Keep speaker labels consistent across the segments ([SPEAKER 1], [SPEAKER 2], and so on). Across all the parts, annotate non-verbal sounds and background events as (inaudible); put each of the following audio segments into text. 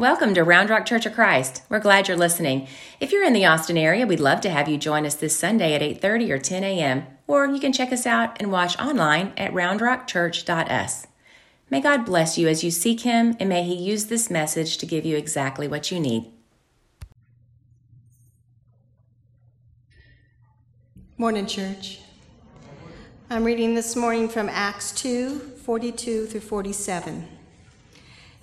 [SPEAKER 1] Welcome to Round Rock Church of Christ. We're glad you're listening. If you're in the Austin area, we'd love to have you join us this Sunday at 8:30 or 10 a.m. Or you can check us out and watch online at roundrockchurch.us. May God bless you as you seek Him, and may He use this message to give you exactly what you need.
[SPEAKER 2] Morning, church. I'm reading this morning from Acts 2 42 through 47.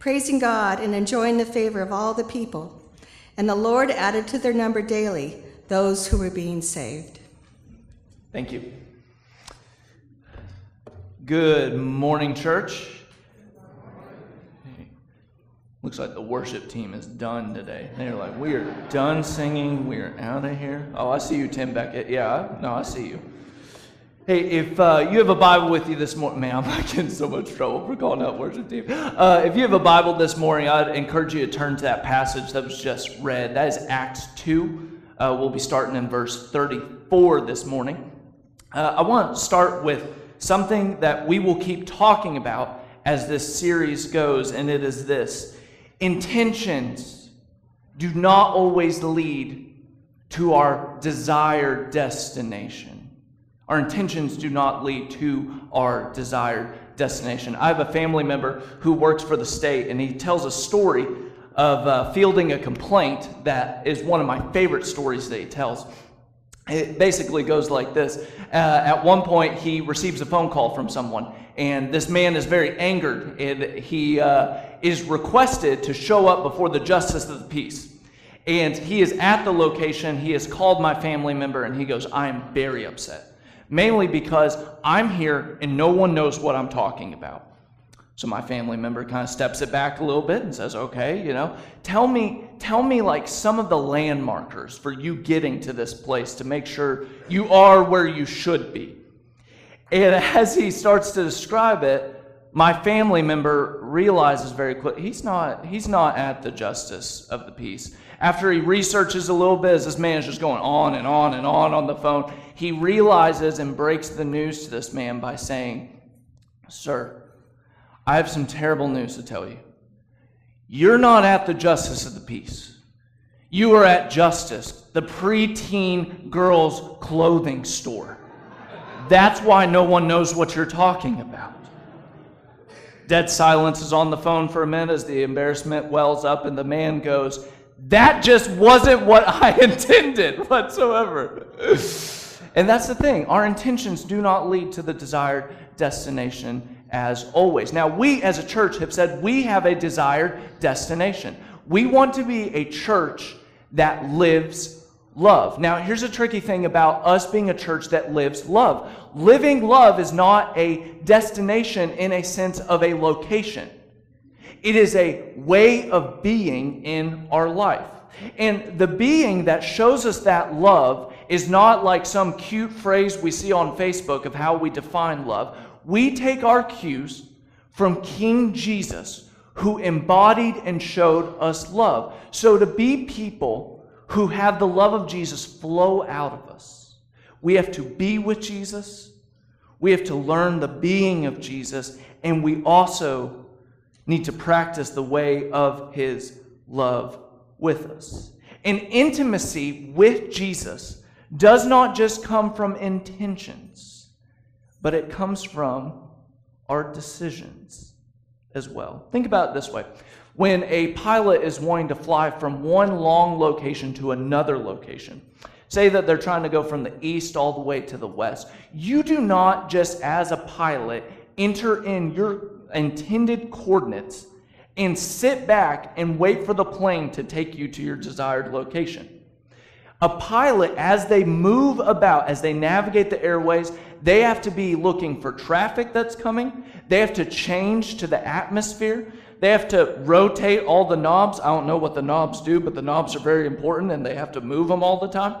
[SPEAKER 2] praising God and enjoying the favor of all the people. And the Lord added to their number daily those who were being saved.
[SPEAKER 3] Thank you. Good morning, church. Looks like the worship team is done today. They're like, we are done singing. We are out of here. Oh, I see you, Tim Beckett. Yeah, no, I see you. Hey, if uh, you have a Bible with you this morning, man, I'm (laughs) getting so much trouble for calling out worship team. Uh, if you have a Bible this morning, I'd encourage you to turn to that passage that was just read. That is Acts 2. Uh, we'll be starting in verse 34 this morning. Uh, I want to start with something that we will keep talking about as this series goes, and it is this intentions do not always lead to our desired destination. Our intentions do not lead to our desired destination. I have a family member who works for the state, and he tells a story of uh, fielding a complaint that is one of my favorite stories that he tells. It basically goes like this. Uh, at one point, he receives a phone call from someone, and this man is very angered, and he uh, is requested to show up before the justice of the peace. And he is at the location. He has called my family member, and he goes, I am very upset mainly because I'm here and no one knows what I'm talking about. So my family member kind of steps it back a little bit and says, "Okay, you know, tell me tell me like some of the landmarkers for you getting to this place to make sure you are where you should be." And as he starts to describe it, my family member realizes very quickly he's not he's not at the justice of the peace. After he researches a little bit, as this man is just going on and on and on on the phone, he realizes and breaks the news to this man by saying, Sir, I have some terrible news to tell you. You're not at the justice of the peace. You are at Justice, the preteen girls' clothing store. That's why no one knows what you're talking about. Dead silence is on the phone for a minute as the embarrassment wells up, and the man goes, That just wasn't what I (laughs) intended whatsoever. (laughs) And that's the thing. Our intentions do not lead to the desired destination as always. Now, we as a church have said we have a desired destination. We want to be a church that lives love. Now, here's a tricky thing about us being a church that lives love. Living love is not a destination in a sense of a location. It is a way of being in our life. And the being that shows us that love is not like some cute phrase we see on Facebook of how we define love. We take our cues from King Jesus, who embodied and showed us love. So to be people who have the love of Jesus flow out of us, we have to be with Jesus, we have to learn the being of Jesus, and we also need to practice the way of his love with us. And intimacy with Jesus does not just come from intentions, but it comes from our decisions as well. Think about it this way when a pilot is wanting to fly from one long location to another location, say that they're trying to go from the east all the way to the west, you do not just as a pilot enter in your intended coordinates and sit back and wait for the plane to take you to your desired location. A pilot, as they move about, as they navigate the airways, they have to be looking for traffic that's coming. They have to change to the atmosphere. They have to rotate all the knobs. I don't know what the knobs do, but the knobs are very important and they have to move them all the time.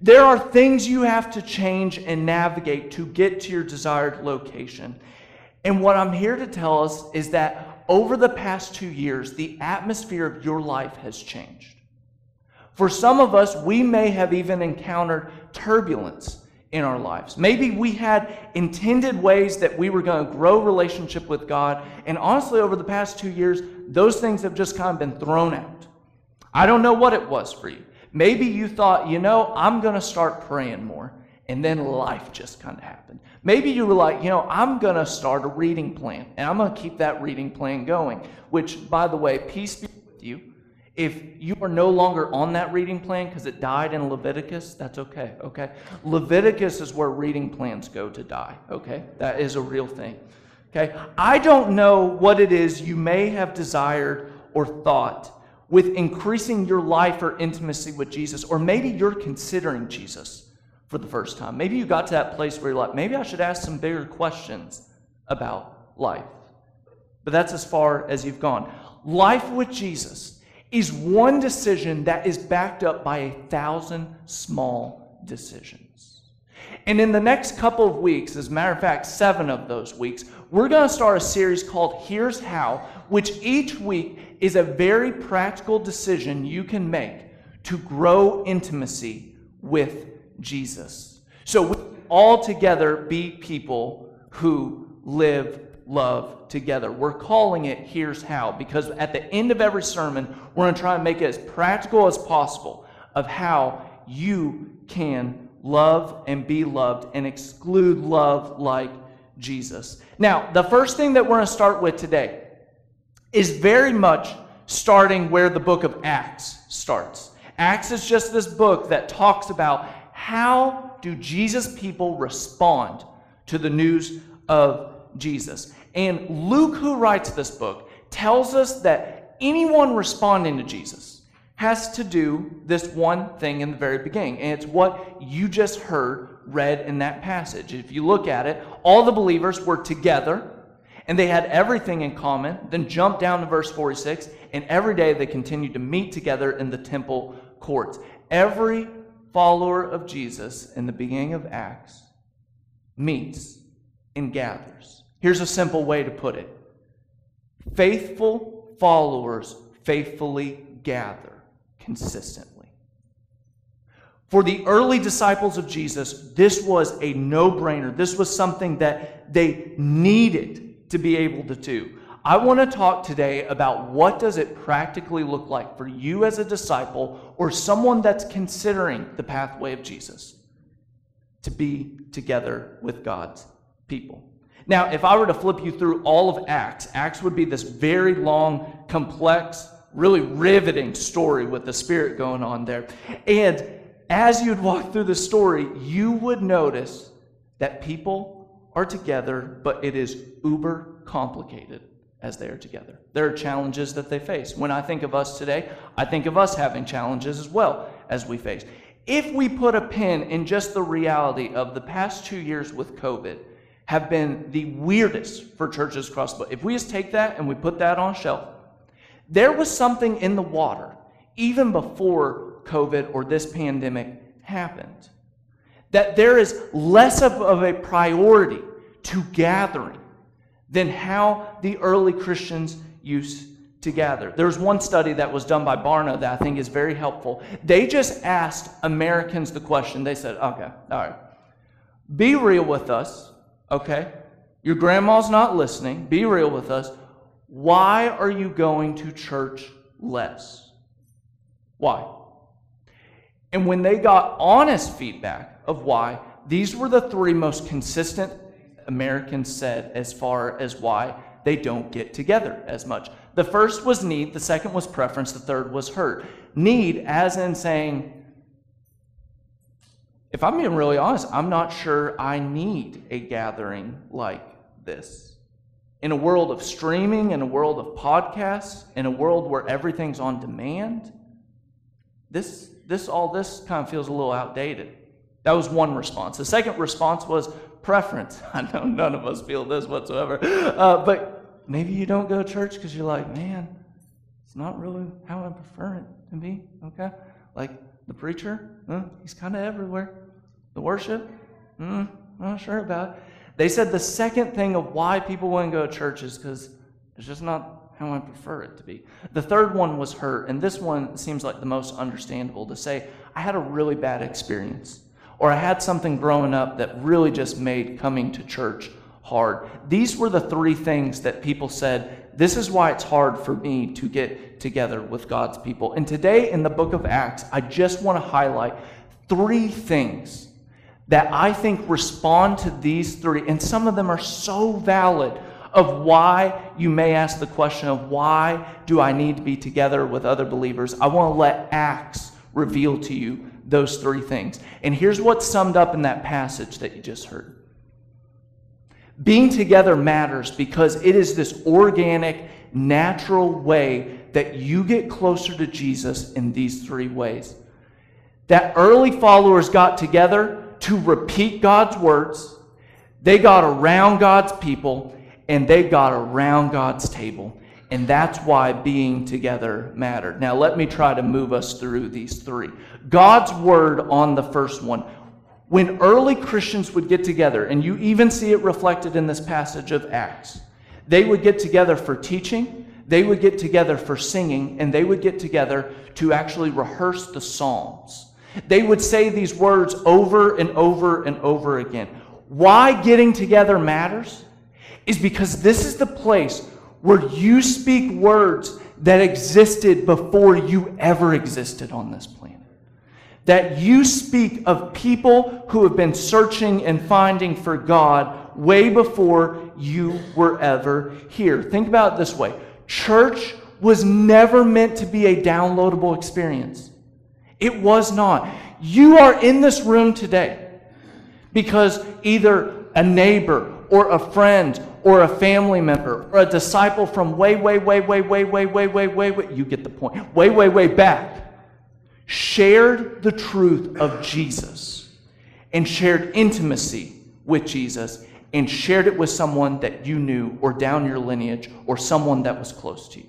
[SPEAKER 3] There are things you have to change and navigate to get to your desired location. And what I'm here to tell us is that over the past two years, the atmosphere of your life has changed. For some of us, we may have even encountered turbulence in our lives. Maybe we had intended ways that we were going to grow relationship with God, and honestly, over the past two years, those things have just kind of been thrown out. I don't know what it was for you. Maybe you thought, you know, I'm going to start praying more, and then life just kind of happened. Maybe you were like, you know, I'm going to start a reading plan, and I'm going to keep that reading plan going, which, by the way, peace be with you. If you are no longer on that reading plan because it died in Leviticus, that's okay, okay? Leviticus is where reading plans go to die, okay? That is a real thing, okay? I don't know what it is you may have desired or thought with increasing your life or intimacy with Jesus, or maybe you're considering Jesus for the first time. Maybe you got to that place where you're like, maybe I should ask some bigger questions about life. But that's as far as you've gone. Life with Jesus is one decision that is backed up by a thousand small decisions. And in the next couple of weeks, as a matter of fact, seven of those weeks, we're going to start a series called Here's How, which each week is a very practical decision you can make to grow intimacy with Jesus. So we all together be people who live love together. We're calling it Here's How because at the end of every sermon, we're going to try and make it as practical as possible of how you can love and be loved and exclude love like Jesus. Now, the first thing that we're going to start with today is very much starting where the book of Acts starts. Acts is just this book that talks about how do Jesus people respond to the news of Jesus. And Luke, who writes this book, tells us that anyone responding to Jesus has to do this one thing in the very beginning. And it's what you just heard read in that passage. If you look at it, all the believers were together and they had everything in common. Then jump down to verse 46, and every day they continued to meet together in the temple courts. Every follower of Jesus in the beginning of Acts meets and gathers. Here's a simple way to put it faithful followers faithfully gather consistently. For the early disciples of Jesus, this was a no brainer. This was something that they needed to be able to do. I want to talk today about what does it practically look like for you as a disciple or someone that's considering the pathway of Jesus to be together with God's people. Now, if I were to flip you through all of Acts, Acts would be this very long, complex, really riveting story with the Spirit going on there. And as you'd walk through the story, you would notice that people are together, but it is uber complicated as they are together. There are challenges that they face. When I think of us today, I think of us having challenges as well as we face. If we put a pin in just the reality of the past two years with COVID, have been the weirdest for churches across the board. If we just take that and we put that on a shelf, there was something in the water even before COVID or this pandemic happened. That there is less of, of a priority to gathering than how the early Christians used to gather. There's one study that was done by Barna that I think is very helpful. They just asked Americans the question. They said, okay, all right, be real with us okay? Your grandma's not listening. Be real with us. Why are you going to church less? Why? And when they got honest feedback of why, these were the three most consistent Americans said as far as why they don't get together as much. The first was need, the second was preference, the third was hurt. Need, as in saying, if I'm being really honest, I'm not sure I need a gathering like this. In a world of streaming, in a world of podcasts, in a world where everything's on demand, this, this all this kind of feels a little outdated. That was one response. The second response was preference. (laughs) I know none of us feel this whatsoever. Uh, but maybe you don't go to church because you're like, man, it's not really how I prefer it to be, okay? Like the preacher, uh, he's kind of everywhere. The worship, mm, not sure about it. They said the second thing of why people wouldn't go to church is because it's just not how I prefer it to be. The third one was hurt, and this one seems like the most understandable to say, I had a really bad experience, or I had something growing up that really just made coming to church hard. These were the three things that people said, This is why it's hard for me to get together with God's people. And today in the book of Acts, I just want to highlight three things that I think respond to these three, and some of them are so valid of why you may ask the question of why do I need to be together with other believers. I want to let Acts reveal to you those three things. And here's what's summed up in that passage that you just heard. Being together matters because it is this organic, natural way that you get closer to Jesus in these three ways. That early followers got together to repeat God's words, they got around God's people, and they got around God's table. And that's why being together mattered. Now, let me try to move us through these three. God's word on the first one. When early Christians would get together, and you even see it reflected in this passage of Acts, they would get together for teaching, they would get together for singing, and they would get together to actually rehearse the Psalms. They would say these words over and over and over again. Why getting together matters is because this is the place where you speak words that existed before you ever existed on this planet. That you speak of people who have been searching and finding for God way before you were ever here. Think about it this way church was never meant to be a downloadable experience. It was not. You are in this room today because either a neighbor or a friend or a family member or a disciple from way, way, way, way, way, way, way, way, way, way, you get the point, way, way, way back, shared the truth of Jesus and shared intimacy with Jesus and shared it with someone that you knew or down your lineage or someone that was close to you.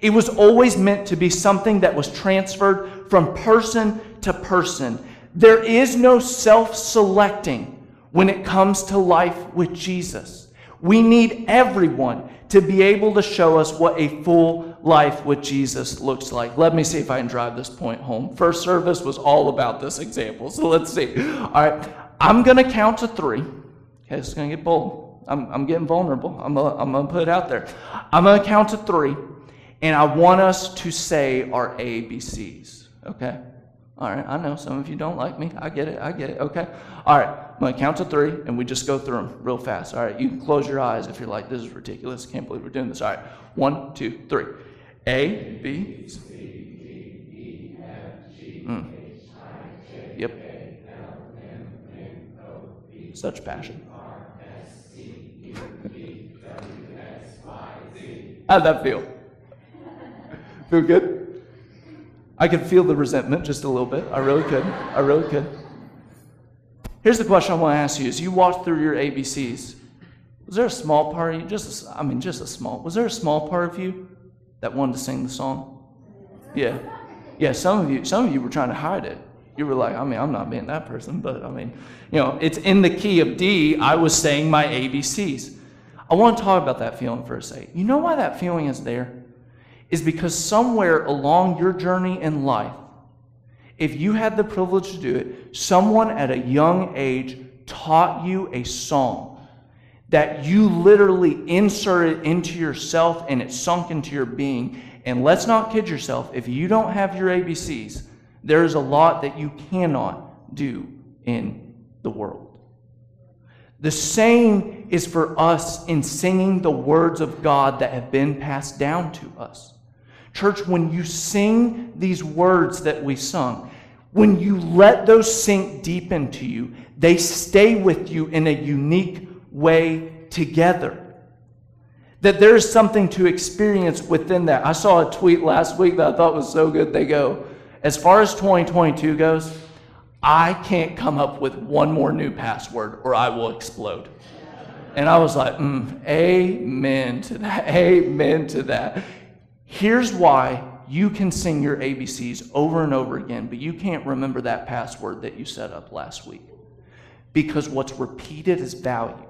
[SPEAKER 3] It was always meant to be something that was transferred from person to person. There is no self selecting when it comes to life with Jesus. We need everyone to be able to show us what a full life with Jesus looks like. Let me see if I can drive this point home. First service was all about this example. So let's see. All right. I'm going to count to three. Okay, it's going to get bold. I'm, I'm getting vulnerable. I'm going I'm to put it out there. I'm going to count to three, and I want us to say our ABCs. Okay? All right, I know some of you don't like me. I get it. I get it. Okay. All right, I'm to count to three and we just go through them real fast. All right, you can close your eyes if you're like, this is ridiculous. Can't believe we're doing this. All right, one, two, three. A, B, C, D, E, F, G, mm. H, I, J, yep. K, L, M, N, O, P, Such passion. R, S, T, U, V, W, X, Y, Z. How'd that feel? feel good? I could feel the resentment just a little bit. I really could. I really could. Here's the question I want to ask you: As you walked through your ABCs, was there a small part of you? Just, a, I mean, just a small. Was there a small part of you that wanted to sing the song? Yeah, yeah. Some of you, some of you were trying to hide it. You were like, I mean, I'm not being that person, but I mean, you know, it's in the key of D. I was saying my ABCs. I want to talk about that feeling for a second. You know why that feeling is there? is because somewhere along your journey in life, if you had the privilege to do it, someone at a young age taught you a song that you literally inserted into yourself and it sunk into your being. And let's not kid yourself, if you don't have your ABCs, there is a lot that you cannot do in the world. The same is for us in singing the words of God that have been passed down to us. Church, when you sing these words that we sung, when you let those sink deep into you, they stay with you in a unique way together. That there's something to experience within that. I saw a tweet last week that I thought was so good. They go, as far as 2022 goes, I can't come up with one more new password or I will explode. And I was like, mm, Amen to that. (laughs) Amen to that. Here's why you can sing your ABCs over and over again, but you can't remember that password that you set up last week. Because what's repeated is valued.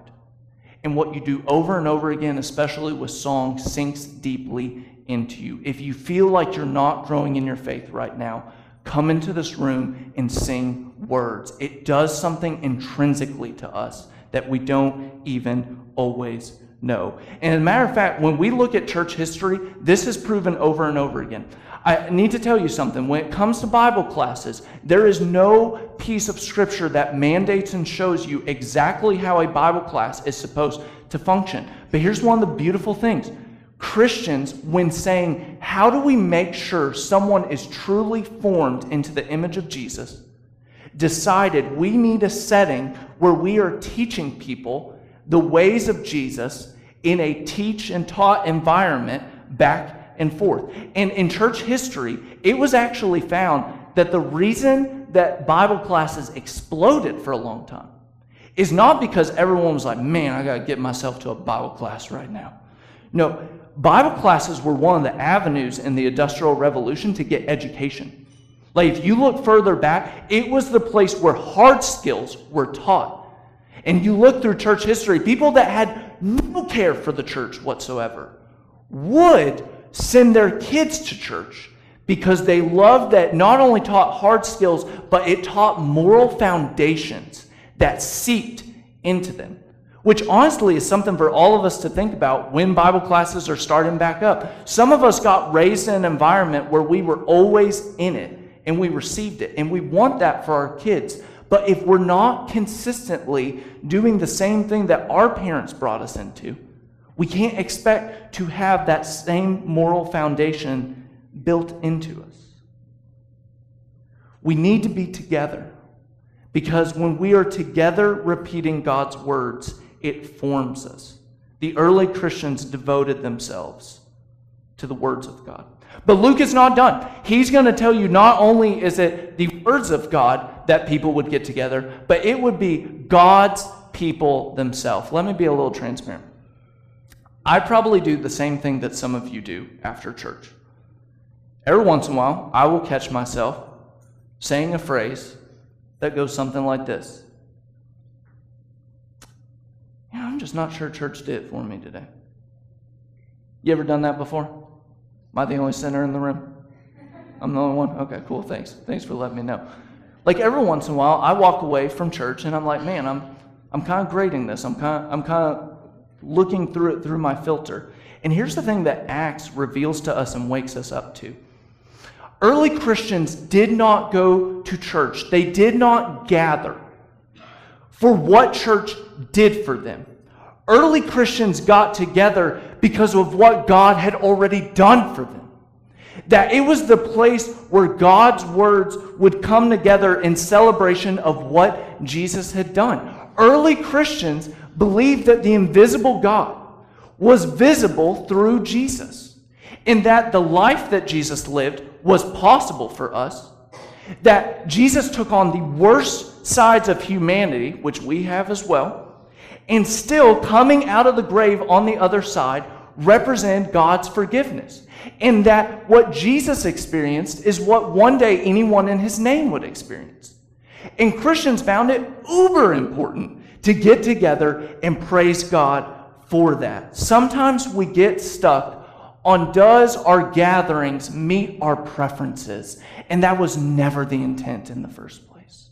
[SPEAKER 3] And what you do over and over again, especially with song, sinks deeply into you. If you feel like you're not growing in your faith right now, come into this room and sing words. It does something intrinsically to us that we don't even always know. And as a matter of fact, when we look at church history, this is proven over and over again. I need to tell you something. When it comes to Bible classes, there is no piece of scripture that mandates and shows you exactly how a Bible class is supposed to function. But here's one of the beautiful things Christians, when saying, How do we make sure someone is truly formed into the image of Jesus? decided we need a setting where we are teaching people the ways of Jesus in a teach and taught environment back and forth. And in church history, it was actually found that the reason that Bible classes exploded for a long time is not because everyone was like, man, I got to get myself to a Bible class right now. No, Bible classes were one of the avenues in the Industrial Revolution to get education. Like, if you look further back, it was the place where hard skills were taught. And you look through church history, people that had no care for the church whatsoever would send their kids to church because they loved that not only taught hard skills, but it taught moral foundations that seeped into them. Which honestly is something for all of us to think about when Bible classes are starting back up. Some of us got raised in an environment where we were always in it and we received it, and we want that for our kids. But if we're not consistently doing the same thing that our parents brought us into, we can't expect to have that same moral foundation built into us. We need to be together because when we are together repeating God's words, it forms us. The early Christians devoted themselves to the words of God. But Luke is not done. He's going to tell you not only is it the words of God that people would get together, but it would be God's people themselves. Let me be a little transparent. I probably do the same thing that some of you do after church. Every once in a while, I will catch myself saying a phrase that goes something like this Yeah, I'm just not sure church did it for me today. You ever done that before? Am I the only sinner in the room? I'm the only one? Okay, cool. Thanks. Thanks for letting me know. Like every once in a while, I walk away from church and I'm like, man, I'm, I'm kind of grading this. I'm kind of, I'm kind of looking through it through my filter. And here's the thing that Acts reveals to us and wakes us up to. Early Christians did not go to church, they did not gather for what church did for them. Early Christians got together because of what God had already done for them. That it was the place where God's words would come together in celebration of what Jesus had done. Early Christians believed that the invisible God was visible through Jesus, and that the life that Jesus lived was possible for us, that Jesus took on the worst sides of humanity, which we have as well, and still coming out of the grave on the other side represent God's forgiveness. And that what Jesus experienced is what one day anyone in his name would experience. And Christians found it uber important to get together and praise God for that. Sometimes we get stuck on does our gatherings meet our preferences? And that was never the intent in the first place.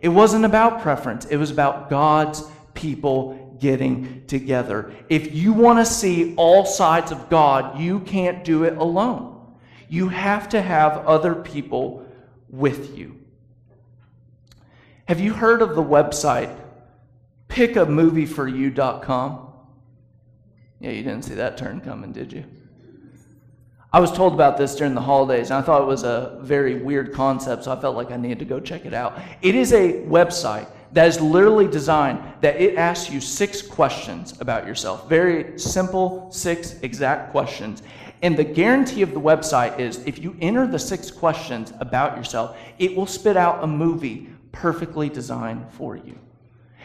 [SPEAKER 3] It wasn't about preference, it was about God's people getting together. If you want to see all sides of God, you can't do it alone. You have to have other people with you. Have you heard of the website pickamovieforyou.com. Yeah, you didn't see that turn coming, did you? I was told about this during the holidays, and I thought it was a very weird concept, so I felt like I needed to go check it out. It is a website that is literally designed that it asks you six questions about yourself. Very simple, six exact questions. And the guarantee of the website is if you enter the six questions about yourself, it will spit out a movie perfectly designed for you.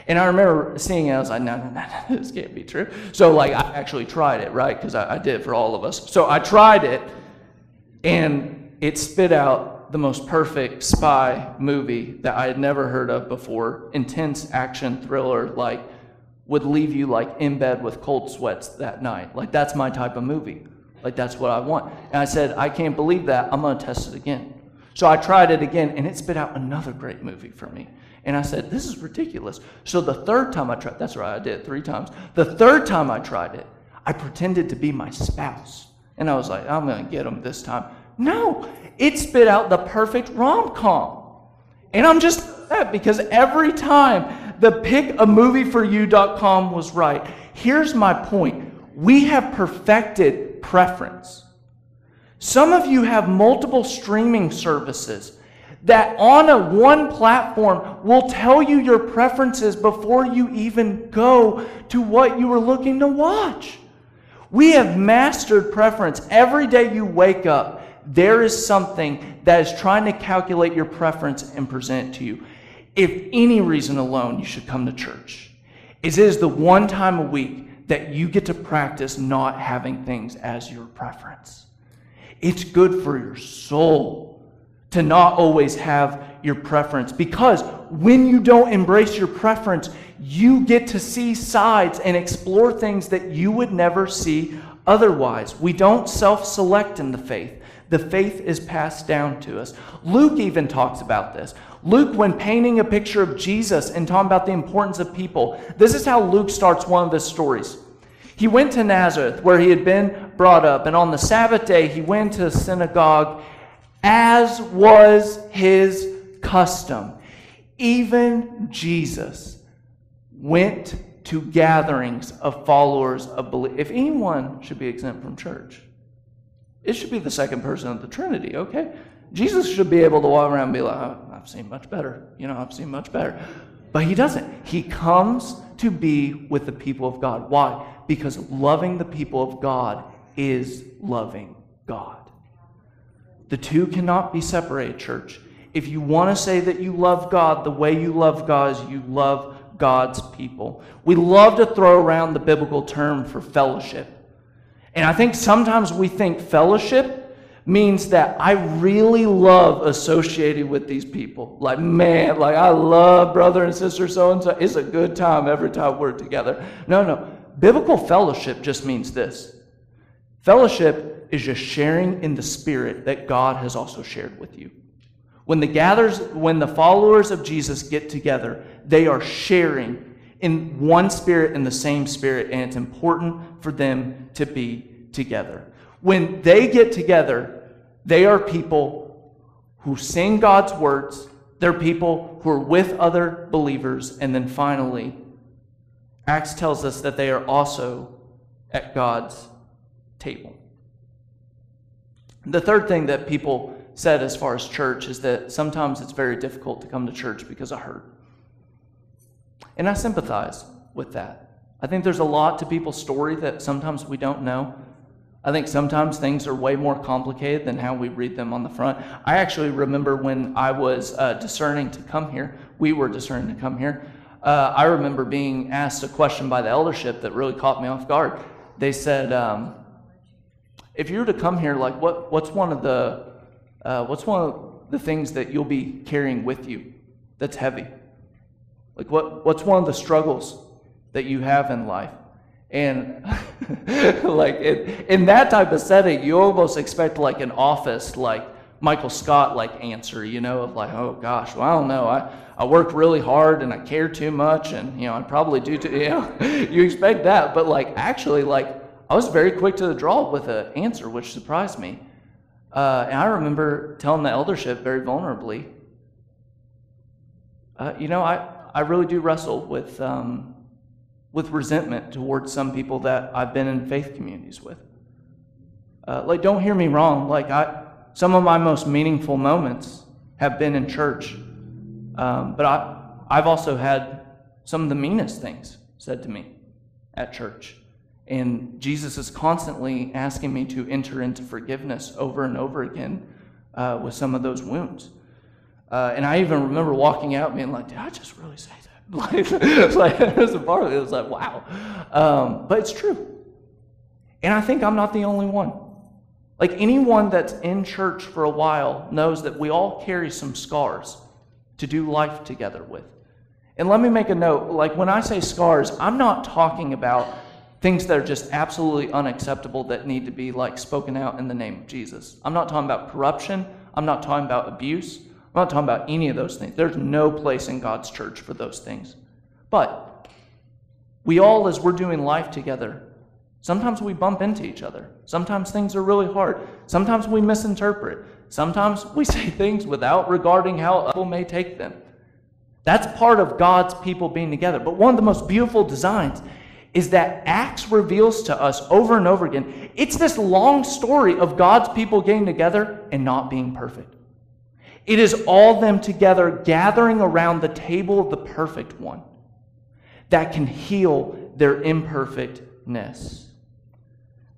[SPEAKER 3] And I remember seeing it, I was like, no, no, no, no (laughs) this can't be true. So, like, I actually tried it, right? Because I, I did for all of us. So, I tried it, and it spit out the most perfect spy movie that I had never heard of before. Intense action thriller, like, would leave you, like, in bed with cold sweats that night. Like, that's my type of movie. Like, that's what I want. And I said, I can't believe that. I'm going to test it again. So I tried it again, and it spit out another great movie for me. And I said, This is ridiculous. So the third time I tried, that's right, I did three times. The third time I tried it, I pretended to be my spouse. And I was like, I'm going to get him this time. No, it spit out the perfect rom com. And I'm just upset because every time the pickamovieforyou.com was right. Here's my point we have perfected preference. Some of you have multiple streaming services that on a one platform will tell you your preferences before you even go to what you are looking to watch. We have mastered preference. Every day you wake up, there is something that is trying to calculate your preference and present it to you. If any reason alone you should come to church, is it is the one time a week that you get to practice not having things as your preference. It's good for your soul to not always have your preference. Because when you don't embrace your preference, you get to see sides and explore things that you would never see otherwise. We don't self select in the faith. The faith is passed down to us. Luke even talks about this. Luke, when painting a picture of Jesus and talking about the importance of people, this is how Luke starts one of his stories. He went to Nazareth, where he had been brought up, and on the Sabbath day, he went to a synagogue as was his custom. Even Jesus went to gatherings of followers of belief. If anyone should be exempt from church, it should be the second person of the Trinity, okay? Jesus should be able to walk around and be like, oh, I've seen much better. You know, I've seen much better. But he doesn't. He comes to be with the people of God. Why? Because loving the people of God is loving God. The two cannot be separated, church. If you want to say that you love God, the way you love God is you love God's people. We love to throw around the biblical term for fellowship. And I think sometimes we think fellowship means that I really love associating with these people. Like, man, like I love brother and sister so and so. It's a good time every time we're together. No, no. Biblical fellowship just means this fellowship is just sharing in the spirit that God has also shared with you. When the gathers, when the followers of Jesus get together, they are sharing in one spirit in the same spirit, and it's important for them to be together. When they get together, they are people who sing God's words, they're people who are with other believers, and then finally, Acts tells us that they are also at God's table. The third thing that people said as far as church is that sometimes it's very difficult to come to church because of hurt. And I sympathize with that. I think there's a lot to people's story that sometimes we don't know. I think sometimes things are way more complicated than how we read them on the front. I actually remember when I was uh, discerning to come here, we were discerning to come here. Uh, I remember being asked a question by the eldership that really caught me off guard. They said, um, if you were to come here, like what, what's one of the uh, what's one of the things that you'll be carrying with you that's heavy? Like what what's one of the struggles that you have in life? And (laughs) like in, in that type of setting, you almost expect like an office like Michael Scott like answer, you know, of like, oh gosh, well I don't know, I, I work really hard and I care too much and you know I probably do too (laughs) you know you expect that, but like actually like I was very quick to the draw with an answer, which surprised me. Uh, and I remember telling the eldership very vulnerably, uh, you know, I, I really do wrestle with, um, with resentment towards some people that I've been in faith communities with. Uh, like, don't hear me wrong. Like, I, some of my most meaningful moments have been in church. Um, but I, I've also had some of the meanest things said to me at church. And Jesus is constantly asking me to enter into forgiveness over and over again uh, with some of those wounds. Uh, and I even remember walking out being like, did I just really say that? (laughs) like, like it was a part of it. It was like, wow. Um, but it's true. And I think I'm not the only one. Like anyone that's in church for a while knows that we all carry some scars to do life together with. And let me make a note like when I say scars, I'm not talking about things that are just absolutely unacceptable that need to be like spoken out in the name of Jesus. I'm not talking about corruption, I'm not talking about abuse, I'm not talking about any of those things. There's no place in God's church for those things. But we all, as we're doing life together, sometimes we bump into each other. Sometimes things are really hard. Sometimes we misinterpret. Sometimes we (laughs) say things without regarding how people may take them. That's part of God's people being together. But one of the most beautiful designs is that Acts reveals to us over and over again it's this long story of God's people getting together and not being perfect. It is all them together gathering around the table of the perfect one that can heal their imperfectness.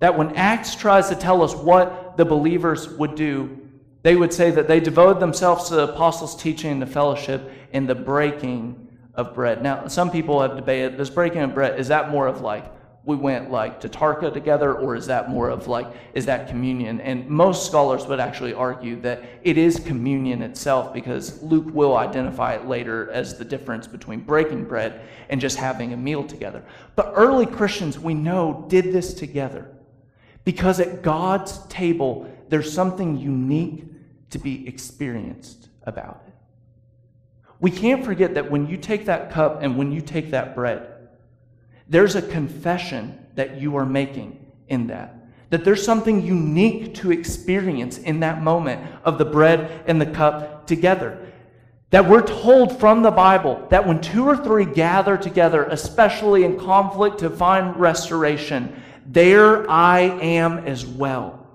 [SPEAKER 3] That when Acts tries to tell us what the believers would do, they would say that they devoted themselves to the apostles' teaching and the fellowship and the breaking of bread. Now, some people have debated this breaking of bread, is that more of like we went like to Tarka together, or is that more of like, is that communion? And most scholars would actually argue that it is communion itself because Luke will identify it later as the difference between breaking bread and just having a meal together. But early Christians, we know, did this together because at God's table, there's something unique to be experienced about it. We can't forget that when you take that cup and when you take that bread, there's a confession that you are making in that. That there's something unique to experience in that moment of the bread and the cup together. That we're told from the Bible that when two or three gather together, especially in conflict to find restoration, there I am as well.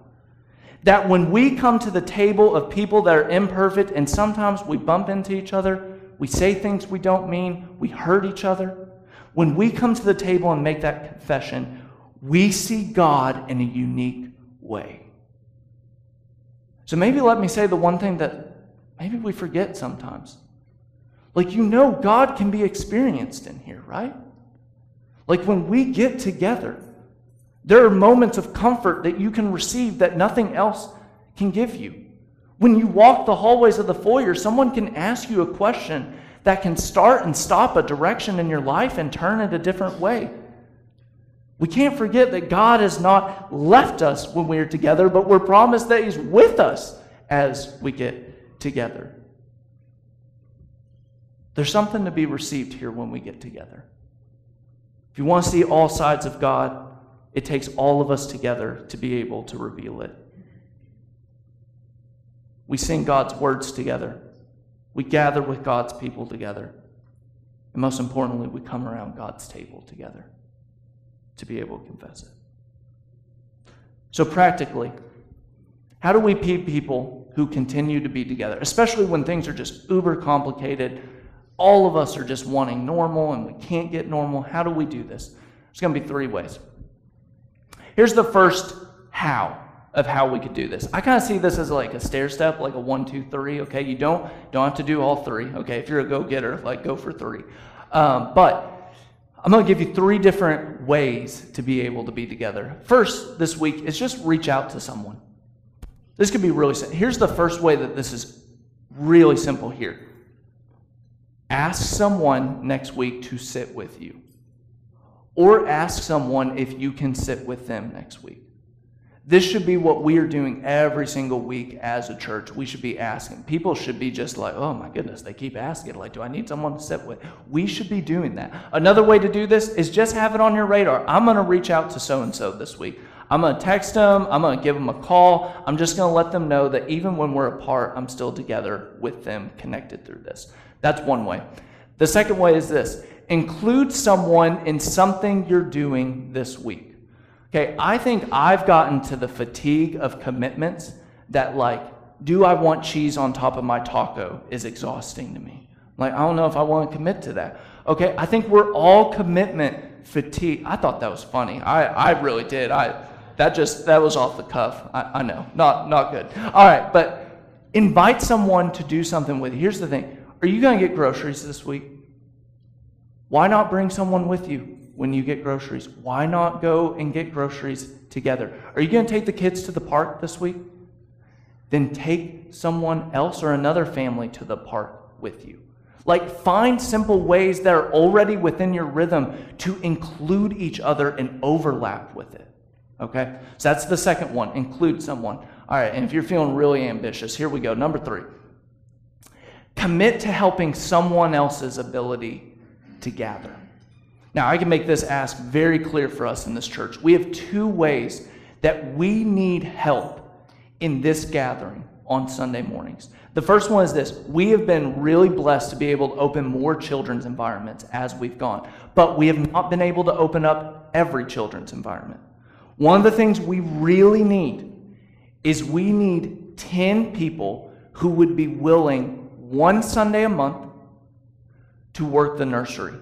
[SPEAKER 3] That when we come to the table of people that are imperfect and sometimes we bump into each other, we say things we don't mean, we hurt each other, when we come to the table and make that confession, we see God in a unique way. So maybe let me say the one thing that maybe we forget sometimes. Like, you know, God can be experienced in here, right? Like, when we get together, there are moments of comfort that you can receive that nothing else can give you. When you walk the hallways of the foyer, someone can ask you a question that can start and stop a direction in your life and turn it a different way. We can't forget that God has not left us when we are together, but we're promised that He's with us as we get together. There's something to be received here when we get together. If you want to see all sides of God, it takes all of us together to be able to reveal it. We sing God's words together. We gather with God's people together. And most importantly, we come around God's table together to be able to confess it. So, practically, how do we be people who continue to be together, especially when things are just uber complicated? All of us are just wanting normal and we can't get normal. How do we do this? There's going to be three ways. Here's the first how of how we could do this. I kind of see this as like a stair step, like a one, two, three. Okay, you don't don't have to do all three. Okay, if you're a go getter, like go for three. Um, but I'm going to give you three different ways to be able to be together. First, this week is just reach out to someone. This could be really simple. Here's the first way that this is really simple here. Ask someone next week to sit with you. Or ask someone if you can sit with them next week. This should be what we are doing every single week as a church. We should be asking. People should be just like, oh my goodness, they keep asking. Like, do I need someone to sit with? We should be doing that. Another way to do this is just have it on your radar. I'm going to reach out to so and so this week. I'm going to text them. I'm going to give them a call. I'm just going to let them know that even when we're apart, I'm still together with them, connected through this. That's one way. The second way is this include someone in something you're doing this week. Okay, I think I've gotten to the fatigue of commitments that, like, do I want cheese on top of my taco is exhausting to me. Like, I don't know if I want to commit to that. Okay, I think we're all commitment fatigue. I thought that was funny. I, I really did. I that just that was off the cuff. I, I know, not not good. All right, but Invite someone to do something with you. Here's the thing Are you going to get groceries this week? Why not bring someone with you when you get groceries? Why not go and get groceries together? Are you going to take the kids to the park this week? Then take someone else or another family to the park with you. Like, find simple ways that are already within your rhythm to include each other and overlap with it. Okay? So that's the second one include someone. All right, and if you're feeling really ambitious, here we go. Number three commit to helping someone else's ability to gather. Now, I can make this ask very clear for us in this church. We have two ways that we need help in this gathering on Sunday mornings. The first one is this we have been really blessed to be able to open more children's environments as we've gone, but we have not been able to open up every children's environment. One of the things we really need is we need 10 people who would be willing one Sunday a month to work the nursery.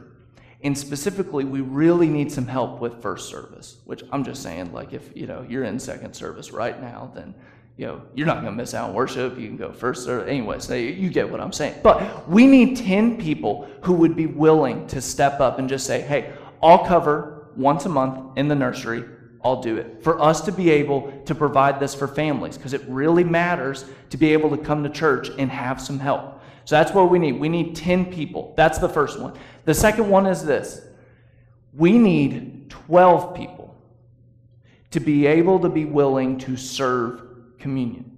[SPEAKER 3] And specifically, we really need some help with first service, which I'm just saying, like, if you know you're in second service right now, then you know you're not going to miss out on worship. You can go first service anyway. So you get what I'm saying. But we need 10 people who would be willing to step up and just say, "Hey, I'll cover once a month in the nursery I'll do it. For us to be able to provide this for families, because it really matters to be able to come to church and have some help. So that's what we need. We need 10 people. That's the first one. The second one is this we need 12 people to be able to be willing to serve communion.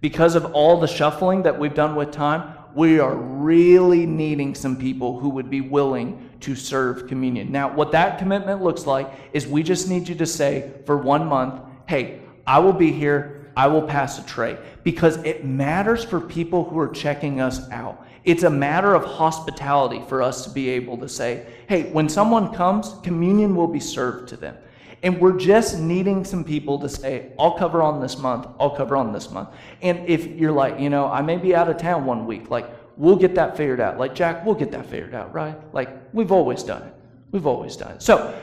[SPEAKER 3] Because of all the shuffling that we've done with time, we are really needing some people who would be willing to serve communion. Now, what that commitment looks like is we just need you to say for one month, hey, I will be here, I will pass a tray, because it matters for people who are checking us out. It's a matter of hospitality for us to be able to say, hey, when someone comes, communion will be served to them. And we're just needing some people to say, I'll cover on this month, I'll cover on this month. And if you're like, you know, I may be out of town one week, like, we'll get that figured out. Like, Jack, we'll get that figured out, right? Like, we've always done it. We've always done it. So,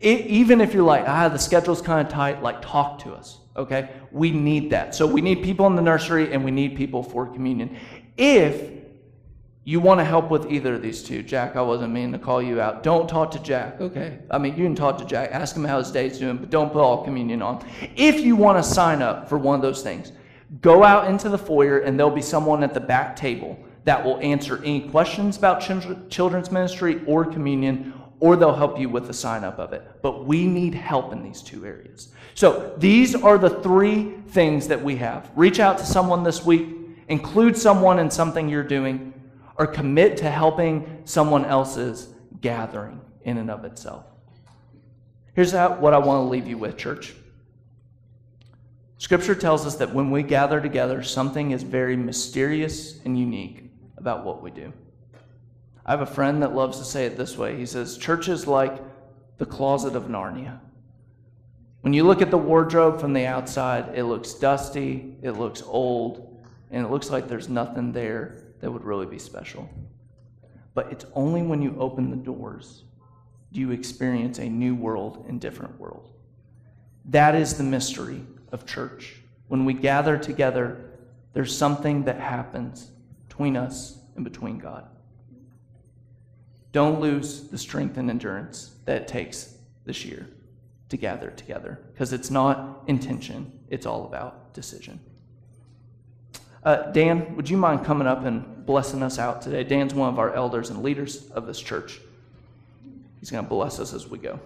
[SPEAKER 3] it, even if you're like, ah, the schedule's kind of tight, like, talk to us, okay? We need that. So, we need people in the nursery and we need people for communion. If you want to help with either of these two, Jack, I wasn't meaning to call you out. Don't talk to Jack, okay? I mean, you can talk to Jack, ask him how his day's doing, but don't put all communion on. If you want to sign up for one of those things, go out into the foyer and there'll be someone at the back table that will answer any questions about children's ministry or communion, or they'll help you with the sign up of it. But we need help in these two areas. So these are the three things that we have reach out to someone this week, include someone in something you're doing or commit to helping someone else's gathering in and of itself. Here's what I want to leave you with, church. Scripture tells us that when we gather together, something is very mysterious and unique about what we do. I have a friend that loves to say it this way. He says, Church is like the closet of Narnia. When you look at the wardrobe from the outside, it looks dusty, it looks old, and it looks like there's nothing there that would really be special. But it's only when you open the doors do you experience a new world and different world. That is the mystery of church. When we gather together, there's something that happens between us and between God. Don't lose the strength and endurance that it takes this year to gather together because it's not intention, it's all about decision. Uh, Dan, would you mind coming up and blessing us out today? Dan's one of our elders and leaders of this church. He's going to bless us as we go.